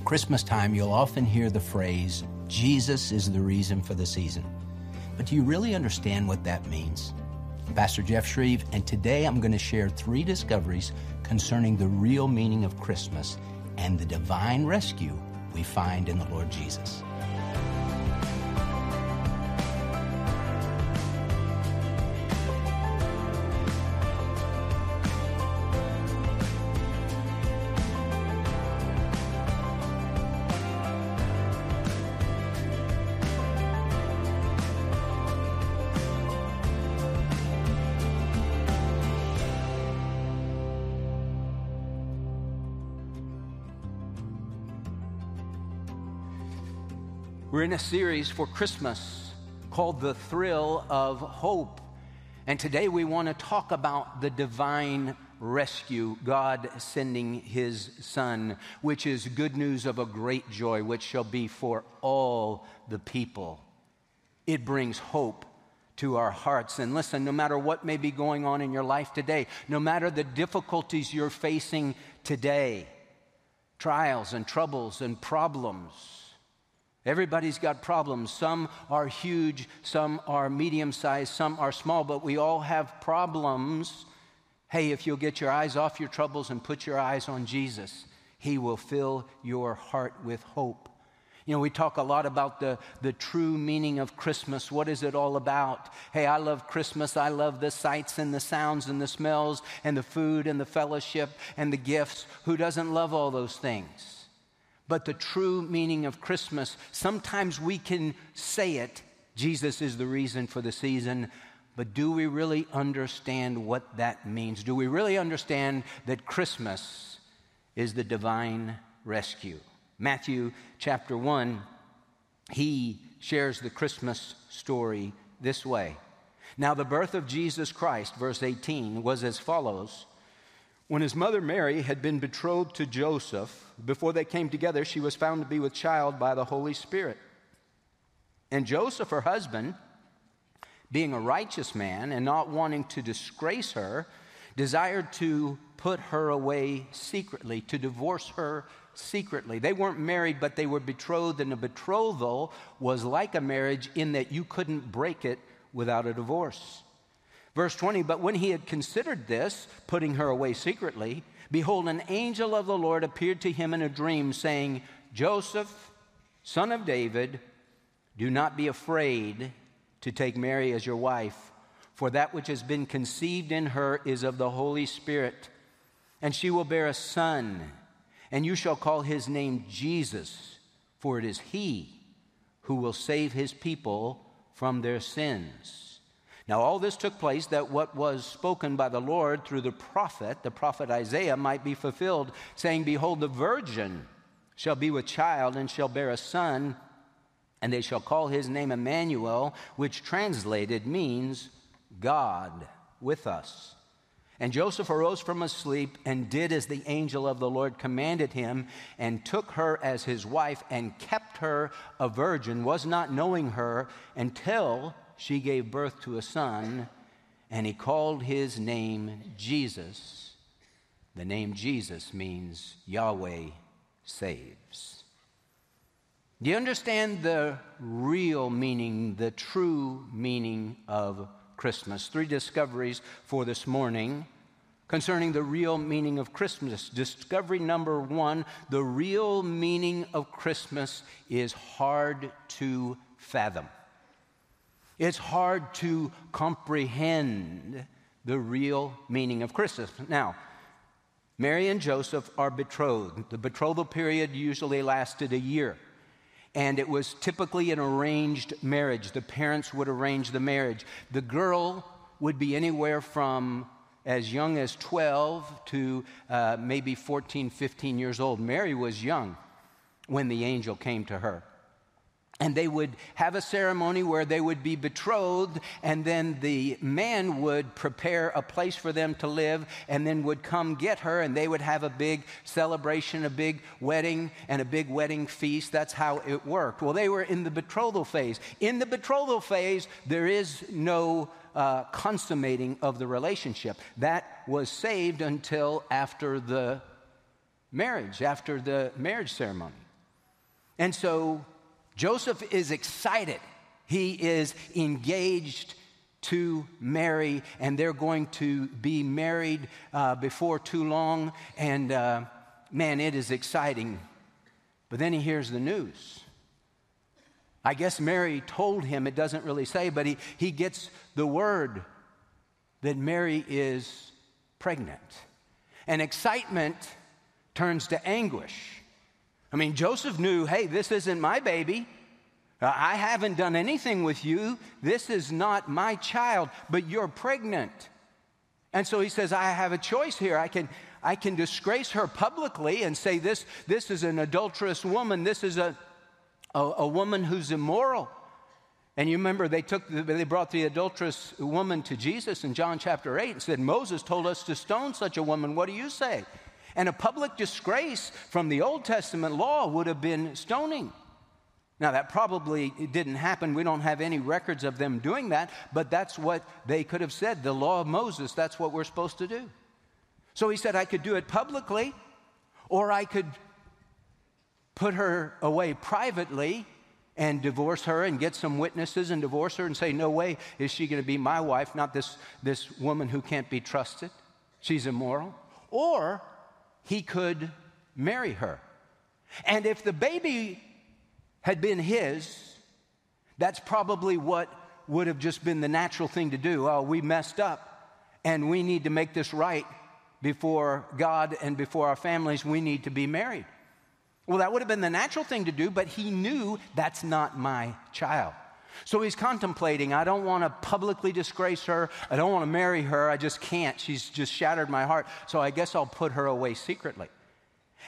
At Christmas time, you'll often hear the phrase, Jesus is the reason for the season. But do you really understand what that means? I'm Pastor Jeff Schreve, and today I'm going to share three discoveries concerning the real meaning of Christmas and the divine rescue we find in the Lord Jesus. We're in a series for Christmas called The Thrill of Hope. And today we want to talk about the divine rescue, God sending his Son, which is good news of a great joy, which shall be for all the people. It brings hope to our hearts. And listen, no matter what may be going on in your life today, no matter the difficulties you're facing today, trials and troubles and problems, Everybody's got problems. Some are huge, some are medium sized, some are small, but we all have problems. Hey, if you'll get your eyes off your troubles and put your eyes on Jesus, He will fill your heart with hope. You know, we talk a lot about the, the true meaning of Christmas. What is it all about? Hey, I love Christmas. I love the sights and the sounds and the smells and the food and the fellowship and the gifts. Who doesn't love all those things? But the true meaning of Christmas. Sometimes we can say it, Jesus is the reason for the season, but do we really understand what that means? Do we really understand that Christmas is the divine rescue? Matthew chapter 1, he shares the Christmas story this way. Now, the birth of Jesus Christ, verse 18, was as follows. When his mother Mary had been betrothed to Joseph, before they came together, she was found to be with child by the Holy Spirit. And Joseph, her husband, being a righteous man and not wanting to disgrace her, desired to put her away secretly, to divorce her secretly. They weren't married, but they were betrothed, and a betrothal was like a marriage in that you couldn't break it without a divorce. Verse 20, but when he had considered this, putting her away secretly, behold, an angel of the Lord appeared to him in a dream, saying, Joseph, son of David, do not be afraid to take Mary as your wife, for that which has been conceived in her is of the Holy Spirit. And she will bear a son, and you shall call his name Jesus, for it is he who will save his people from their sins. Now, all this took place that what was spoken by the Lord through the prophet, the prophet Isaiah, might be fulfilled, saying, Behold, the virgin shall be with child and shall bear a son, and they shall call his name Emmanuel, which translated means God with us. And Joseph arose from his sleep and did as the angel of the Lord commanded him, and took her as his wife, and kept her a virgin, was not knowing her until she gave birth to a son, and he called his name Jesus. The name Jesus means Yahweh saves. Do you understand the real meaning, the true meaning of Christmas? Three discoveries for this morning concerning the real meaning of Christmas. Discovery number one the real meaning of Christmas is hard to fathom. It's hard to comprehend the real meaning of Christmas. Now, Mary and Joseph are betrothed. The betrothal period usually lasted a year. And it was typically an arranged marriage. The parents would arrange the marriage. The girl would be anywhere from as young as 12 to uh, maybe 14, 15 years old. Mary was young when the angel came to her and they would have a ceremony where they would be betrothed, and then the man would prepare a place for them to live, and then would come get her, and they would have a big celebration, a big wedding, and a big wedding feast. That's how it worked. Well, they were in the betrothal phase. In the betrothal phase, there is no uh, consummating of the relationship. That was saved until after the marriage, after the marriage ceremony. And so Joseph is excited. He is engaged to Mary, and they're going to be married uh, before too long. And uh, man, it is exciting. But then he hears the news. I guess Mary told him, it doesn't really say, but he, he gets the word that Mary is pregnant. And excitement turns to anguish. I mean, Joseph knew, hey, this isn't my baby. Uh, I haven't done anything with you. This is not my child, but you're pregnant. And so he says, I have a choice here. I can, I can disgrace her publicly and say, this, this is an adulterous woman. This is a, a, a woman who's immoral. And you remember they took the, they brought the adulterous woman to Jesus in John chapter 8 and said, Moses told us to stone such a woman. What do you say? And a public disgrace from the Old Testament law would have been stoning. Now, that probably didn't happen. We don't have any records of them doing that, but that's what they could have said. The law of Moses, that's what we're supposed to do. So he said, I could do it publicly, or I could put her away privately and divorce her and get some witnesses and divorce her and say, No way is she going to be my wife, not this, this woman who can't be trusted. She's immoral. Or he could marry her. And if the baby had been his, that's probably what would have just been the natural thing to do. Oh, we messed up and we need to make this right before God and before our families. We need to be married. Well, that would have been the natural thing to do, but he knew that's not my child. So he's contemplating, I don't want to publicly disgrace her. I don't want to marry her. I just can't. She's just shattered my heart. So I guess I'll put her away secretly.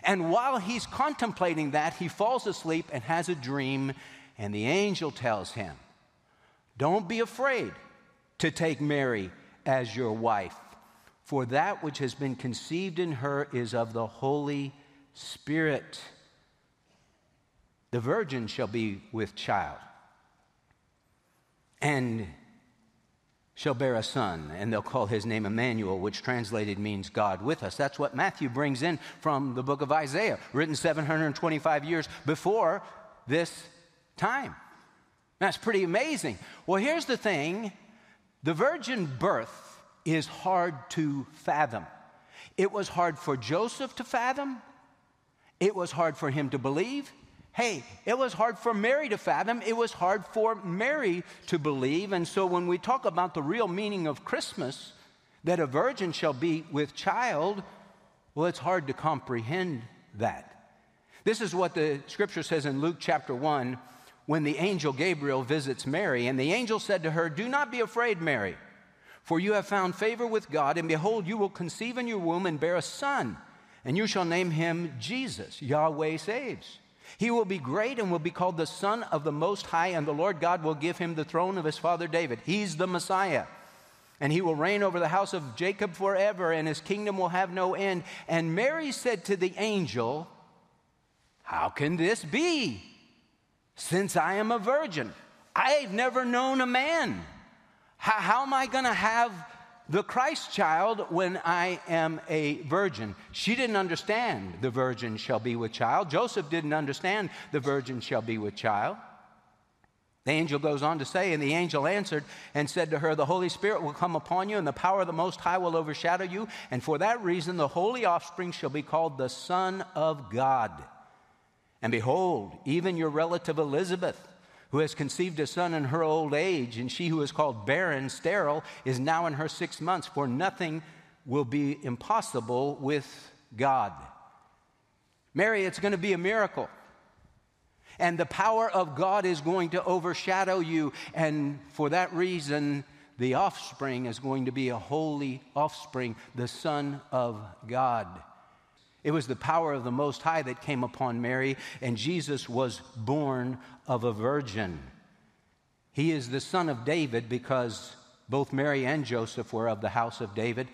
And while he's contemplating that, he falls asleep and has a dream, and the angel tells him, Don't be afraid to take Mary as your wife, for that which has been conceived in her is of the Holy Spirit. The virgin shall be with child and shall bear a son, and they'll call his name Emmanuel, which translated means God with us. That's what Matthew brings in from the book of Isaiah, written 725 years before this time. That's pretty amazing. Well, here's the thing the virgin birth is hard to fathom. It was hard for Joseph to fathom, it was hard for him to believe, Hey, it was hard for Mary to fathom. It was hard for Mary to believe. And so when we talk about the real meaning of Christmas, that a virgin shall be with child, well, it's hard to comprehend that. This is what the scripture says in Luke chapter 1 when the angel Gabriel visits Mary. And the angel said to her, Do not be afraid, Mary, for you have found favor with God, and behold, you will conceive in your womb and bear a son, and you shall name him Jesus. Yahweh saves. He will be great and will be called the Son of the Most High, and the Lord God will give him the throne of his father David. He's the Messiah. And he will reign over the house of Jacob forever, and his kingdom will have no end. And Mary said to the angel, How can this be? Since I am a virgin, I've never known a man. How, how am I going to have the Christ child when I am a virgin. She didn't understand the virgin shall be with child. Joseph didn't understand the virgin shall be with child. The angel goes on to say, and the angel answered and said to her, The Holy Spirit will come upon you, and the power of the Most High will overshadow you. And for that reason, the holy offspring shall be called the Son of God. And behold, even your relative Elizabeth who has conceived a son in her old age, and she who is called barren, sterile, is now in her six months, for nothing will be impossible with God. Mary, it's going to be a miracle. And the power of God is going to overshadow you. And for that reason, the offspring is going to be a holy offspring, the Son of God. It was the power of the Most High that came upon Mary, and Jesus was born of a virgin. He is the son of David because both Mary and Joseph were of the house of David.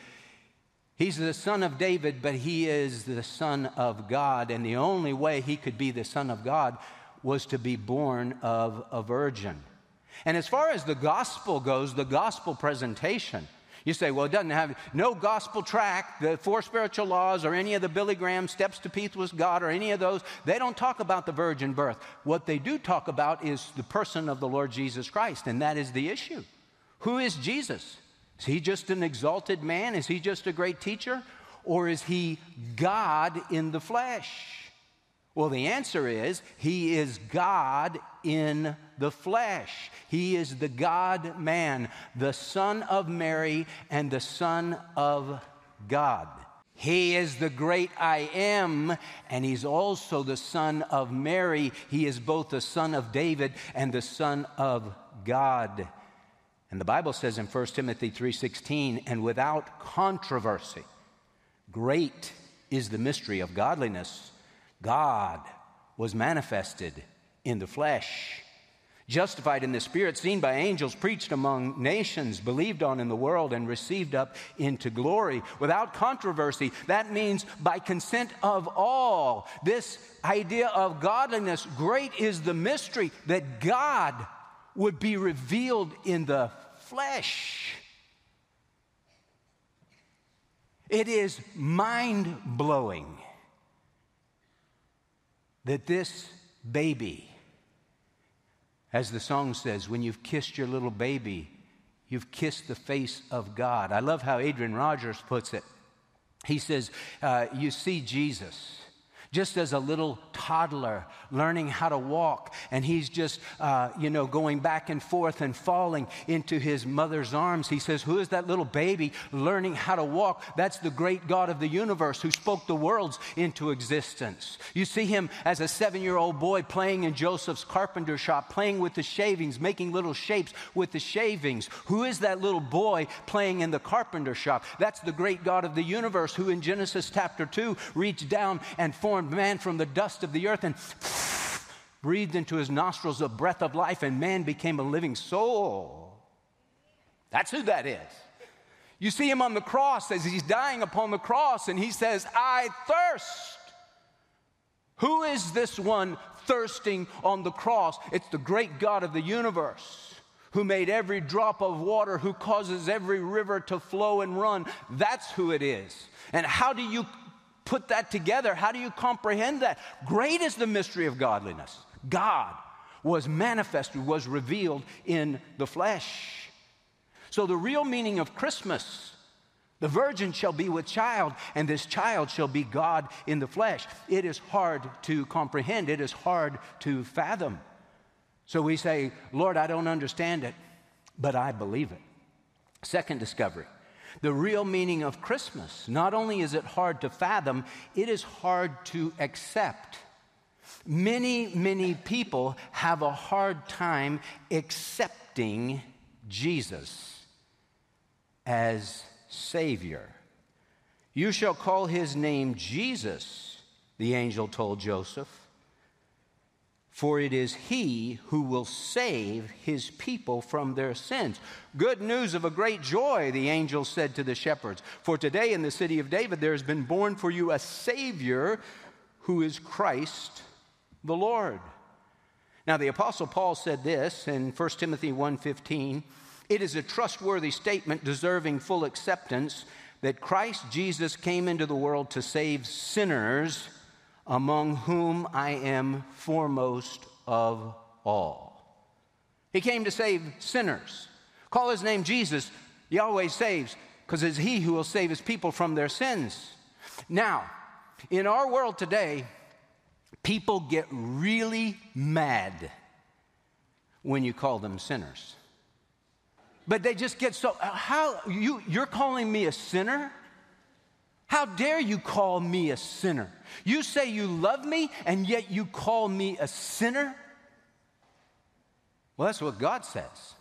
He's the son of David, but he is the son of God, and the only way he could be the son of God was to be born of a virgin. And as far as the gospel goes, the gospel presentation, You say, well, it doesn't have no gospel track, the four spiritual laws, or any of the Billy Graham steps to peace with God, or any of those. They don't talk about the virgin birth. What they do talk about is the person of the Lord Jesus Christ, and that is the issue. Who is Jesus? Is he just an exalted man? Is he just a great teacher? Or is he God in the flesh? Well, the answer is He is God in the flesh. He is the God man, the Son of Mary, and the Son of God. He is the great I am, and He's also the Son of Mary. He is both the Son of David and the Son of God. And the Bible says in 1 Timothy 3:16, and without controversy, great is the mystery of godliness. God was manifested in the flesh. Justified in the Spirit, seen by angels, preached among nations, believed on in the world, and received up into glory without controversy. That means by consent of all. This idea of godliness, great is the mystery that God would be revealed in the flesh. It is mind blowing that this baby, as the song says, when you've kissed your little baby, you've kissed the face of God. I love how Adrian Rogers puts it. He says, uh, You see Jesus just as a little toddler learning how to walk, and he's just, uh, you know, going back and forth and falling into his mother's arms. He says, Who is that little baby learning how to walk? That's the great God of the universe who spoke the worlds into existence. You see him as a seven year old boy playing in Joseph's carpenter shop, playing with the shavings, making little shapes with the shavings. Who is that little boy playing in the carpenter shop? That's the great God of the universe who in Genesis chapter 2 reached down and formed formed man from the dust of the earth and breathed into his nostrils the breath of life, and man became a living soul. That's who that is. You see him on the cross as he's dying upon the cross, and he says, I thirst. Who is this one thirsting on the cross? It's the great God of the universe who made every drop of water, who causes every river to flow and run. That's who it is. And how do you put that together? How do you comprehend that? Great is the mystery of godliness. God was manifested, was revealed in the flesh. So, the real meaning of Christmas the virgin shall be with child, and this child shall be God in the flesh. It is hard to comprehend, it is hard to fathom. So we say, Lord, I don't understand it, but I believe it. Second discovery the real meaning of Christmas. Not only is it hard to fathom, it is hard to accept. Many, many people have a hard time accepting Jesus as Savior. You shall call his name Jesus, the angel told Joseph for it is he who will save his people from their sins. Good news of a great joy, the angel said to the shepherds. For today in the city of David there has been born for you a Savior who is Christ the Lord. Now the apostle Paul said this in 1 Timothy 1:15, it is a trustworthy statement deserving full acceptance that Christ Jesus came into the world to save sinners among whom I am foremost of all. He came to save sinners. Call his name Jesus. Yahweh saves, because it's he who will save his people from their sins. Now, in our world today, people get really mad when you call them sinners. But they just get so, how, you, you're calling me a sinner? How dare you call me a sinner? You say you love me, and yet you call me a sinner? Well, that's what God says.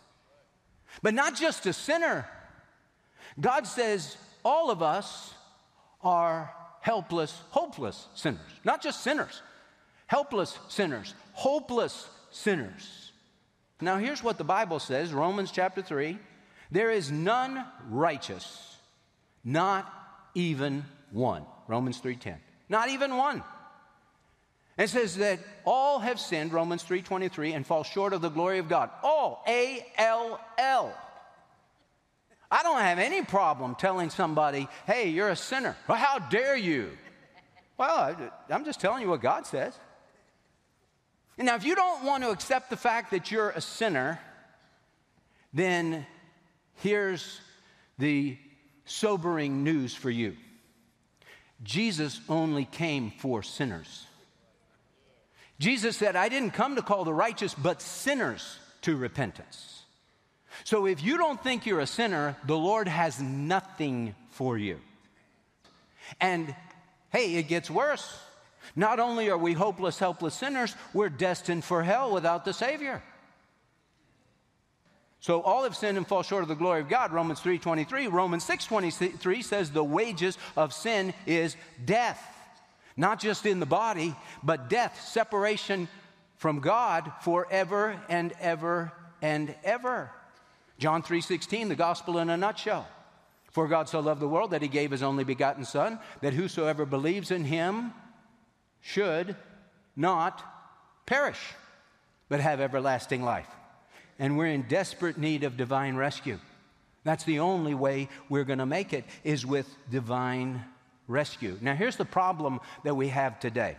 But not just a sinner. God says all of us are helpless, hopeless sinners. Not just sinners, helpless sinners, hopeless sinners. Now, here's what the Bible says Romans chapter 3 there is none righteous, not even one. Romans 3:10. Not even one. It says that all have sinned, Romans 3:23, and fall short of the glory of God. All, A L L. I don't have any problem telling somebody, hey, you're a sinner. Well, how dare you? Well, I'm just telling you what God says. Now, if you don't want to accept the fact that you're a sinner, then here's the sobering news for you Jesus only came for sinners. Jesus said, I didn't come to call the righteous, but sinners to repentance. So if you don't think you're a sinner, the Lord has nothing for you. And hey, it gets worse. Not only are we hopeless, helpless sinners, we're destined for hell without the Savior. So all have sinned and fall short of the glory of God. Romans 3:23, Romans 6:23 says the wages of sin is death. Not just in the body, but death, separation from God forever and ever and ever. John 3:16, the gospel in a nutshell. For God so loved the world that he gave his only begotten son that whosoever believes in him should not perish but have everlasting life. And we're in desperate need of divine rescue. That's the only way we're going to make it is with divine rescue. Now here's the problem that we have today.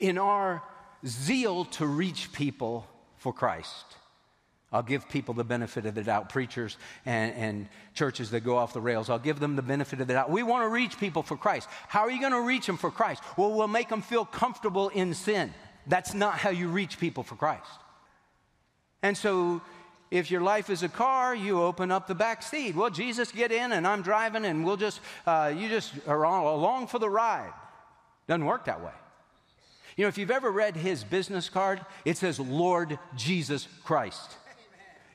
In our zeal to reach people for Christ, I'll give people the benefit of the doubt, preachers and, and, churches that go off the rails. I'll give them the benefit of the doubt. We want to reach people for Christ. How are you going to reach them for Christ? Well, we'll make them feel comfortable in sin. That's not how you reach people for Christ. And so, if your life is a car, you open up the back seat. Well, Jesus, get in, and I'm driving, and we'll just, uh, you just are along for the ride. Doesn't work that way. You know, if you've ever read his business card, it says Lord Jesus Christ.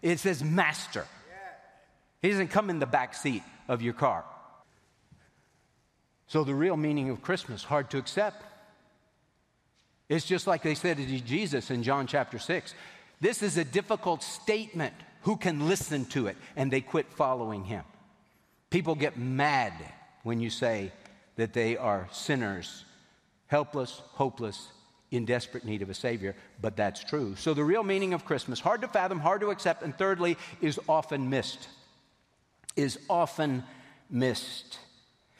It says master. He doesn't come in the back seat of your car. So the real meaning of Christmas, hard to accept. It's just like they said to Jesus in John chapter 6. This is a difficult statement. Who can listen to it? And they quit following him. People get mad when you say that they are sinners, helpless, hopeless, in desperate need of a Savior, but that's true. So, the real meaning of Christmas, hard to fathom, hard to accept, and thirdly, is often missed. Is often missed.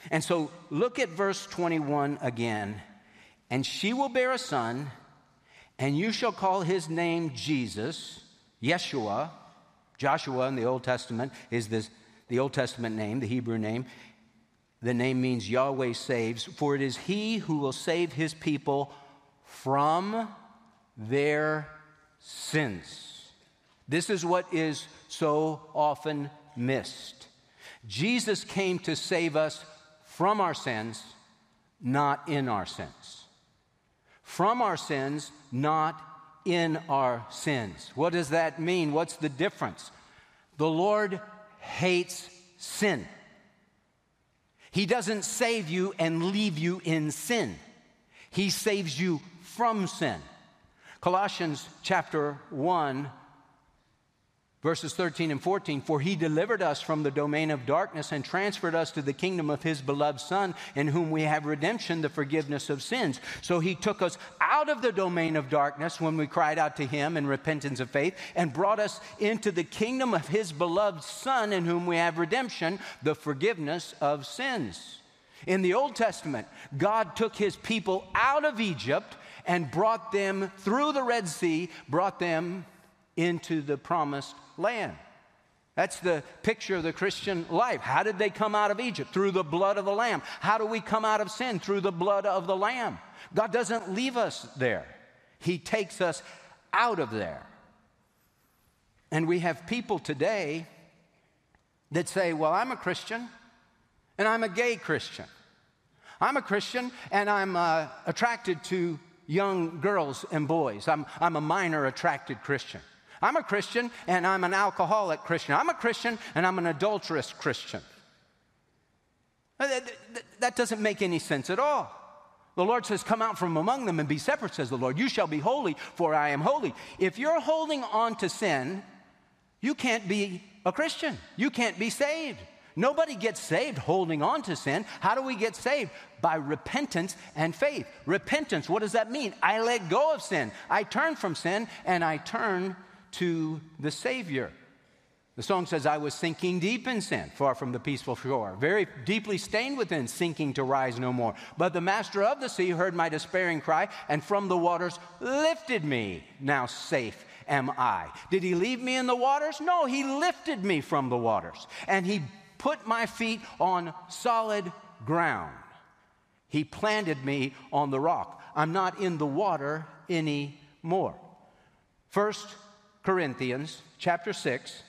And so, look at verse 21 again. And she will bear a son, and you shall call his name Jesus, Yeshua. Joshua in the Old Testament is this, the Old Testament name, the Hebrew name. The name means Yahweh saves, for it is he who will save his people from their sins. This is what is so often missed. Jesus came to save us from our sins, not in our sins. From our sins, not in our sins. What does that mean? What's the difference? The Lord hates sin. He doesn't save you and leave you in sin. He saves you from sin. Colossians chapter 1, verses 13 and 14 For he delivered us from the domain of darkness and transferred us to the kingdom of his beloved Son, in whom we have redemption, the forgiveness of sins. So he took us out of the domain of darkness when we cried out to him in repentance of faith and brought us into the kingdom of his beloved Son, in whom we have redemption, the forgiveness of sins. In the Old Testament, God took his people out of Egypt and brought them through the Red Sea, brought them into the promised land. That's the picture of the Christian life. How did they come out of Egypt? Through the blood of the Lamb. How do we come out of sin? Through the blood of the Lamb. God doesn't leave us there, He takes us out of there. And we have people today that say, Well, I'm a Christian and I'm a gay Christian. I'm a Christian and I'm uh, attracted to young girls and boys. I'm, I'm a minor attracted Christian. I'm a Christian and I'm an alcoholic Christian. I'm a Christian and I'm an adulterous Christian. That, doesn't make any sense at all. The Lord says, Come out from among them and be separate, says the Lord. You shall be holy, for I am holy. If you're holding on to sin, you can't be a Christian. You can't be saved. Nobody gets saved holding on to sin. How do we get saved? By repentance and faith. Repentance, what does that mean? I let go of sin. I turn from sin and I turn to the Savior. The song says, I was sinking deep in sin, far from the peaceful shore, very deeply stained within, sinking to rise no more. But the master of the sea heard my despairing cry, and from the waters lifted me. Now safe am I. Did he leave me in the waters? No, he lifted me from the waters, and he put my feet on solid ground. He planted me on the rock. I'm not in the water anymore. First Corinthians chapter 6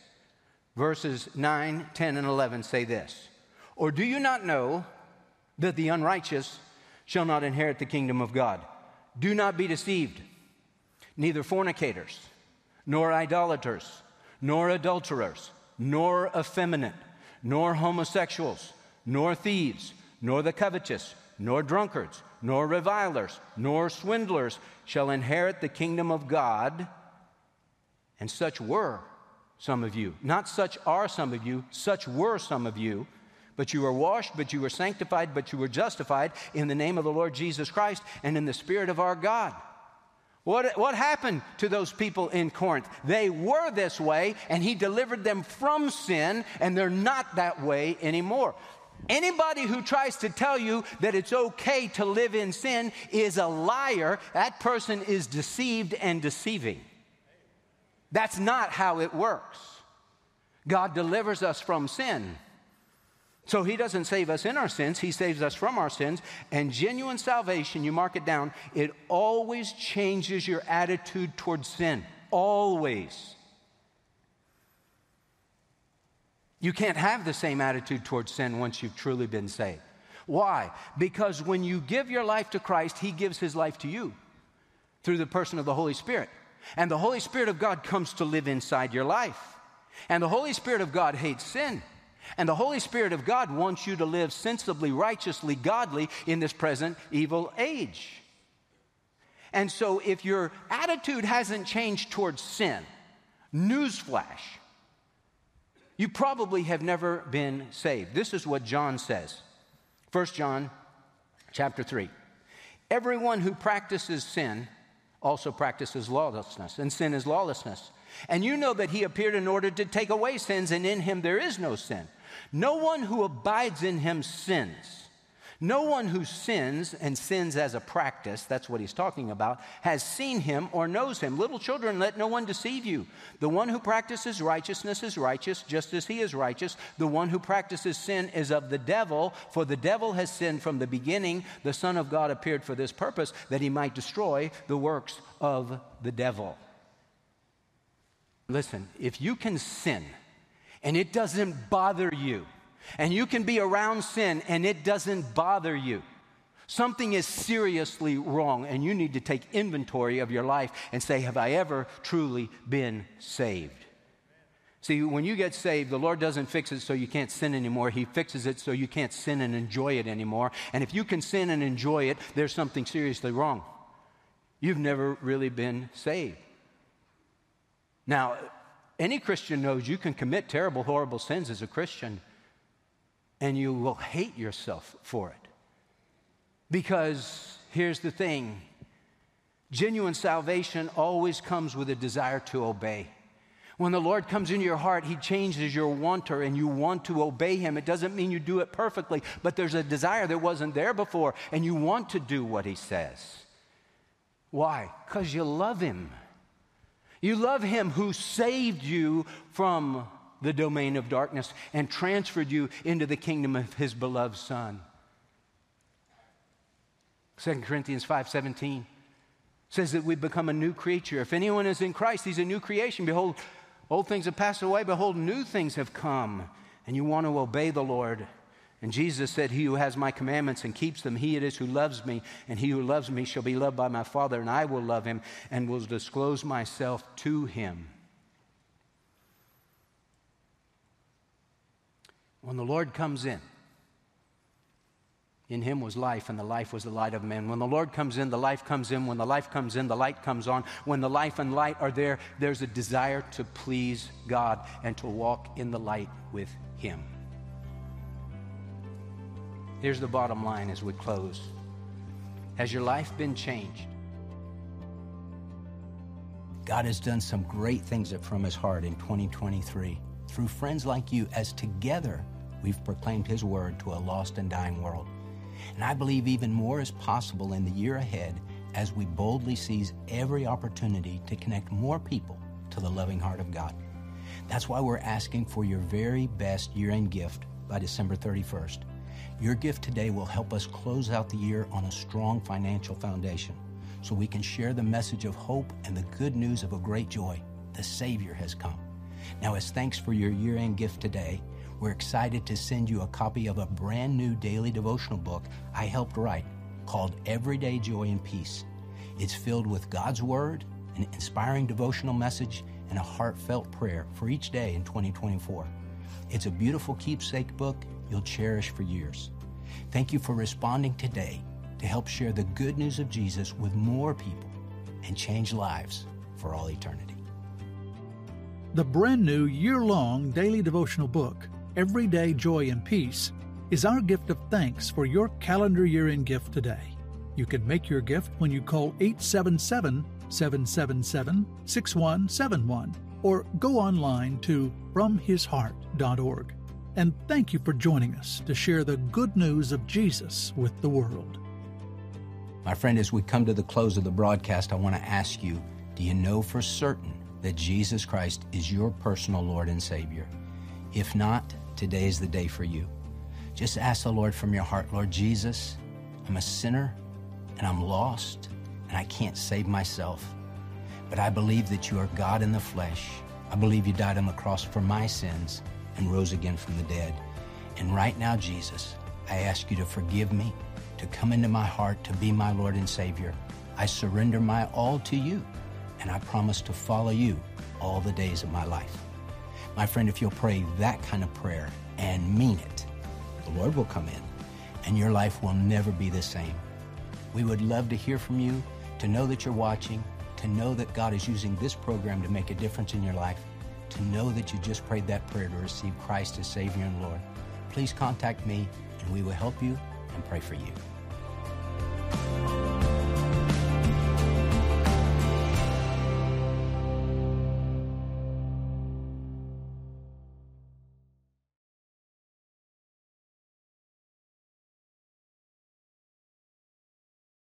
verses 9, 10, and 11 say this Or do you not know that the unrighteous shall not inherit the kingdom of God? Do not be deceived. Neither fornicators, nor idolaters, nor adulterers, nor effeminate, nor homosexuals, nor thieves, nor the covetous, nor drunkards, nor revilers, nor swindlers shall inherit the kingdom of God. And such were some of you. Not such are some of you, such were some of you. But you were washed, but you were sanctified, but you were justified in the name of the Lord Jesus Christ and in the Spirit of our God. What, what happened to those people in Corinth? They were this way, and He delivered them from sin, and they're not that way anymore. Anybody who tries to tell you that it's okay to live in sin is a liar. That person is deceived and deceiving. That's not how it works. God delivers us from sin. So he doesn't save us in our sins, he saves us from our sins. And genuine salvation, you mark it down, it always changes your attitude towards sin. Always. You can't have the same attitude towards sin once you've truly been saved. Why? Because when you give your life to Christ, he gives his life to you through the person of the Holy Spirit. And the Holy Spirit of God comes to live inside your life. And the Holy Spirit of God hates sin. And the Holy Spirit of God wants you to live sensibly, righteously, godly in this present evil age. And so, if your attitude hasn't changed towards sin, newsflash, you probably have never been saved. This is what John says. 1 John chapter 3. Everyone who practices sin also practices lawlessness, and sin is lawlessness. And you know that he appeared in order to take away sins, and in him there is no sin. No one who abides in him sins. No one who sins and sins as a practice, that's what he's talking about, has seen him or knows him. Little children, let no one deceive you. The one who practices righteousness is righteous, just as he is righteous. The one who practices sin is of the devil, for the devil has sinned from the beginning. The Son of God appeared for this purpose, that he might destroy the works of the devil. Listen, if you can sin and it doesn't bother you, and you can be around sin and it doesn't bother you. Something is seriously wrong, and you need to take inventory of your life and say, Have I ever truly been saved? See, when you get saved, the Lord doesn't fix it so you can't sin anymore. He fixes it so you can't sin and enjoy it anymore. And if you can sin and enjoy it, there's something seriously wrong. You've never really been saved. Now, any Christian knows you can commit terrible, horrible sins as a Christian and you will hate yourself for it. Because here's the thing genuine salvation always comes with a desire to obey. When the Lord comes into your heart, He changes your wanter and you want to obey Him. It doesn't mean you do it perfectly, but there's a desire that wasn't there before and you want to do what He says. Why? Because you love Him. You love Him who saved you from the domain of darkness and transferred you into the kingdom of his beloved son. 2 Corinthians 5:17 says that we become a new creature. If anyone is in Christ, he's a new creation. Behold, old things have passed away, behold, new things have come. And you want to obey the Lord. And Jesus said, He who has my commandments and keeps them, he it is who loves me, and he who loves me shall be loved by my Father, and I will love him and will disclose myself to him. When the Lord comes in, in him was life, and the life was the light of men. When the Lord comes in, the life comes in. When the life comes in, the light comes on. When the life and light are there, there's a desire to please God and to walk in the light with him. Here's the bottom line as we close Has your life been changed? God has done some great things from his heart in 2023 through friends like you as together we've proclaimed His word to a lost and dying world. And I believe even more is possible in the year ahead as we boldly seize every opportunity to connect more people to the loving heart of God. That's why we're asking for your very best year end gift by December 31st. Your gift today will help us close out the year on a strong financial foundation so we can share the message of hope and the good news of a great joy. The Savior has come. Now, as thanks for your year end gift today, we're excited to send you a copy of a brand new daily devotional book I helped write called Everyday Joy and Peace. It's filled with God's Word, an inspiring devotional message, and a heartfelt prayer for each day in 2024. It's a beautiful keepsake book you'll cherish for years. Thank you for responding today to help share the good news of Jesus with more people and change lives for all eternity. The brand new year long daily devotional book, Everyday Joy and Peace, is our gift of thanks for your calendar year in gift today. You can make your gift when you call 877 777 6171 or go online to fromhisheart.org. And thank you for joining us to share the good news of Jesus with the world. My friend, as we come to the close of the broadcast, I want to ask you do you know for certain that Jesus Christ is your personal Lord and Savior? If not, today is the day for you. Just ask the Lord from your heart, Lord Jesus, I'm a sinner and I'm lost and I can't save myself. But I believe that you are God in the flesh. I believe you died on the cross for my sins and rose again from the dead. And right now, Jesus, I ask you to forgive me, to come into my heart, to be my Lord and Savior. I surrender my all to you, and I promise to follow you all the days of my life. My friend, if you'll pray that kind of prayer and mean it, the Lord will come in, and your life will never be the same. We would love to hear from you, to know that you're watching, to know that God is using this program to make a difference in your life, to know that you just prayed that prayer to receive Christ as Savior and Lord. Please contact me, and we will help you and pray for you.